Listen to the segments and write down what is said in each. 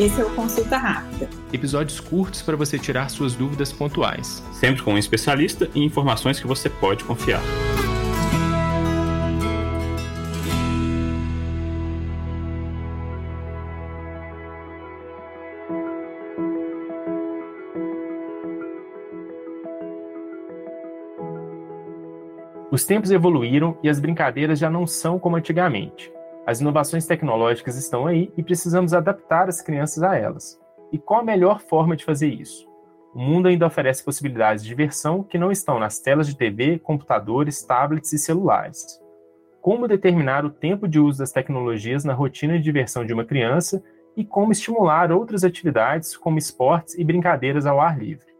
Esse é o Consulta Rápida. Episódios curtos para você tirar suas dúvidas pontuais. Sempre com um especialista e informações que você pode confiar. Os tempos evoluíram e as brincadeiras já não são como antigamente. As inovações tecnológicas estão aí e precisamos adaptar as crianças a elas. E qual a melhor forma de fazer isso? O mundo ainda oferece possibilidades de diversão que não estão nas telas de TV, computadores, tablets e celulares. Como determinar o tempo de uso das tecnologias na rotina de diversão de uma criança e como estimular outras atividades, como esportes e brincadeiras ao ar livre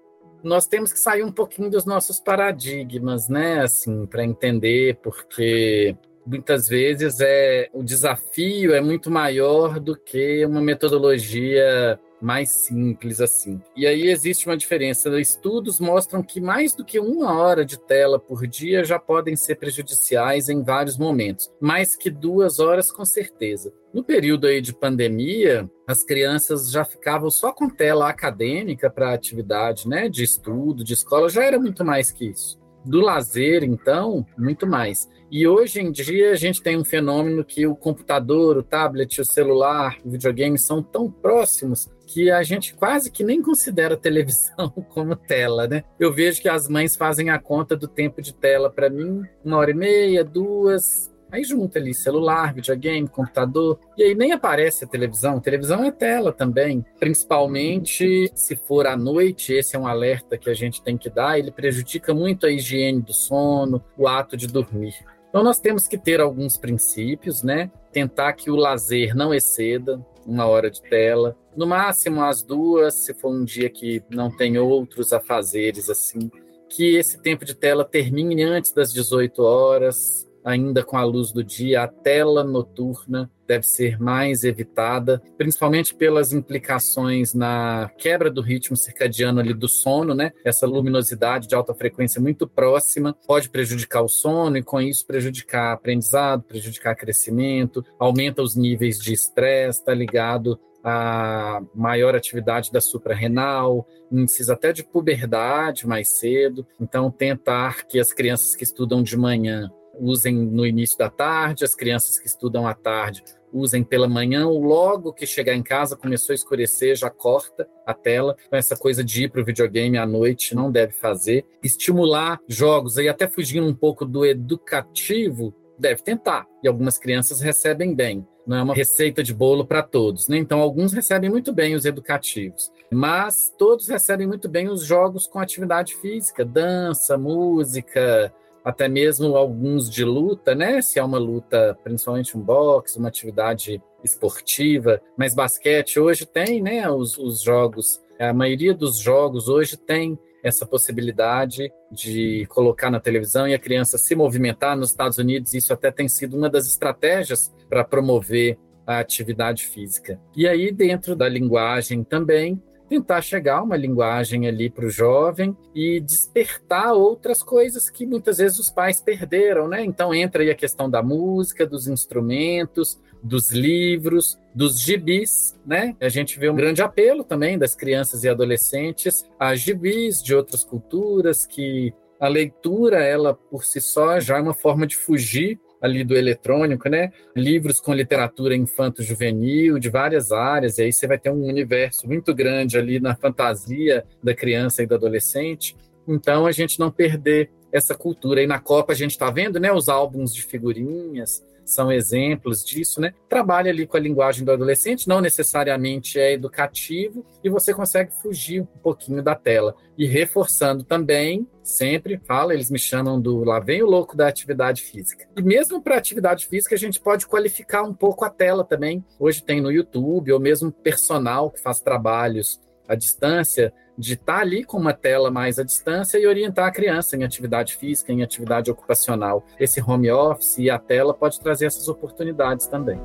nós temos que sair um pouquinho dos nossos paradigmas, né? Assim, para entender, porque muitas vezes é o desafio é muito maior do que uma metodologia mais simples assim. E aí existe uma diferença. Estudos mostram que mais do que uma hora de tela por dia já podem ser prejudiciais em vários momentos, mais que duas horas com certeza. No período aí de pandemia, as crianças já ficavam só com tela acadêmica para atividade, né, de estudo, de escola, já era muito mais que isso. Do lazer, então, muito mais. E hoje em dia a gente tem um fenômeno que o computador, o tablet, o celular, o videogame são tão próximos que a gente quase que nem considera televisão como tela, né? Eu vejo que as mães fazem a conta do tempo de tela para mim, uma hora e meia, duas, Aí junta ali celular, videogame, computador, e aí nem aparece a televisão. A televisão é tela também. Principalmente se for à noite, esse é um alerta que a gente tem que dar, ele prejudica muito a higiene do sono, o ato de dormir. Então nós temos que ter alguns princípios, né? Tentar que o lazer não exceda uma hora de tela, no máximo as duas, se for um dia que não tem outros afazeres assim, que esse tempo de tela termine antes das 18 horas, ainda com a luz do dia, a tela noturna deve ser mais evitada, principalmente pelas implicações na quebra do ritmo circadiano ali do sono, né? Essa luminosidade de alta frequência muito próxima pode prejudicar o sono e com isso prejudicar aprendizado, prejudicar crescimento, aumenta os níveis de estresse, está ligado a maior atividade da suprarrenal, índices até de puberdade mais cedo. Então, tentar que as crianças que estudam de manhã usem no início da tarde, as crianças que estudam à tarde usem pela manhã, logo que chegar em casa, começou a escurecer, já corta a tela. Então, essa coisa de ir para o videogame à noite não deve fazer. Estimular jogos, aí até fugindo um pouco do educativo, deve tentar. E algumas crianças recebem bem. Não é uma receita de bolo para todos, né? Então, alguns recebem muito bem os educativos, mas todos recebem muito bem os jogos com atividade física, dança, música, até mesmo alguns de luta, né? Se é uma luta, principalmente um boxe, uma atividade esportiva, mas basquete hoje tem, né? Os, os jogos, a maioria dos jogos hoje tem essa possibilidade de colocar na televisão e a criança se movimentar. Nos Estados Unidos, isso até tem sido uma das estratégias para promover a atividade física. E aí, dentro da linguagem também, tentar chegar a uma linguagem ali para o jovem e despertar outras coisas que muitas vezes os pais perderam, né? Então entra aí a questão da música, dos instrumentos, dos livros, dos gibis, né? A gente vê um grande apelo também das crianças e adolescentes a gibis de outras culturas que a leitura, ela por si só já é uma forma de fugir ali do eletrônico, né? Livros com literatura infanto-juvenil de várias áreas, e aí você vai ter um universo muito grande ali na fantasia da criança e do adolescente. Então a gente não perder essa cultura. E na Copa a gente está vendo, né, os álbuns de figurinhas, são exemplos disso, né? Trabalha ali com a linguagem do adolescente, não necessariamente é educativo, e você consegue fugir um pouquinho da tela. E reforçando também, sempre fala, eles me chamam do lá vem o louco da atividade física. E mesmo para atividade física, a gente pode qualificar um pouco a tela também. Hoje tem no YouTube, ou mesmo personal que faz trabalhos à distância, de estar ali com uma tela mais à distância e orientar a criança em atividade física, em atividade ocupacional. Esse home office e a tela pode trazer essas oportunidades também.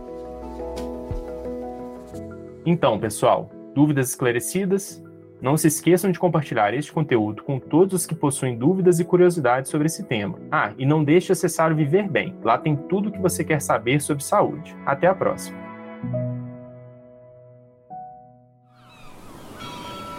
Então, pessoal, dúvidas esclarecidas? Não se esqueçam de compartilhar este conteúdo com todos os que possuem dúvidas e curiosidades sobre esse tema. Ah, e não deixe de acessar o Viver Bem. Lá tem tudo o que você quer saber sobre saúde. Até a próxima!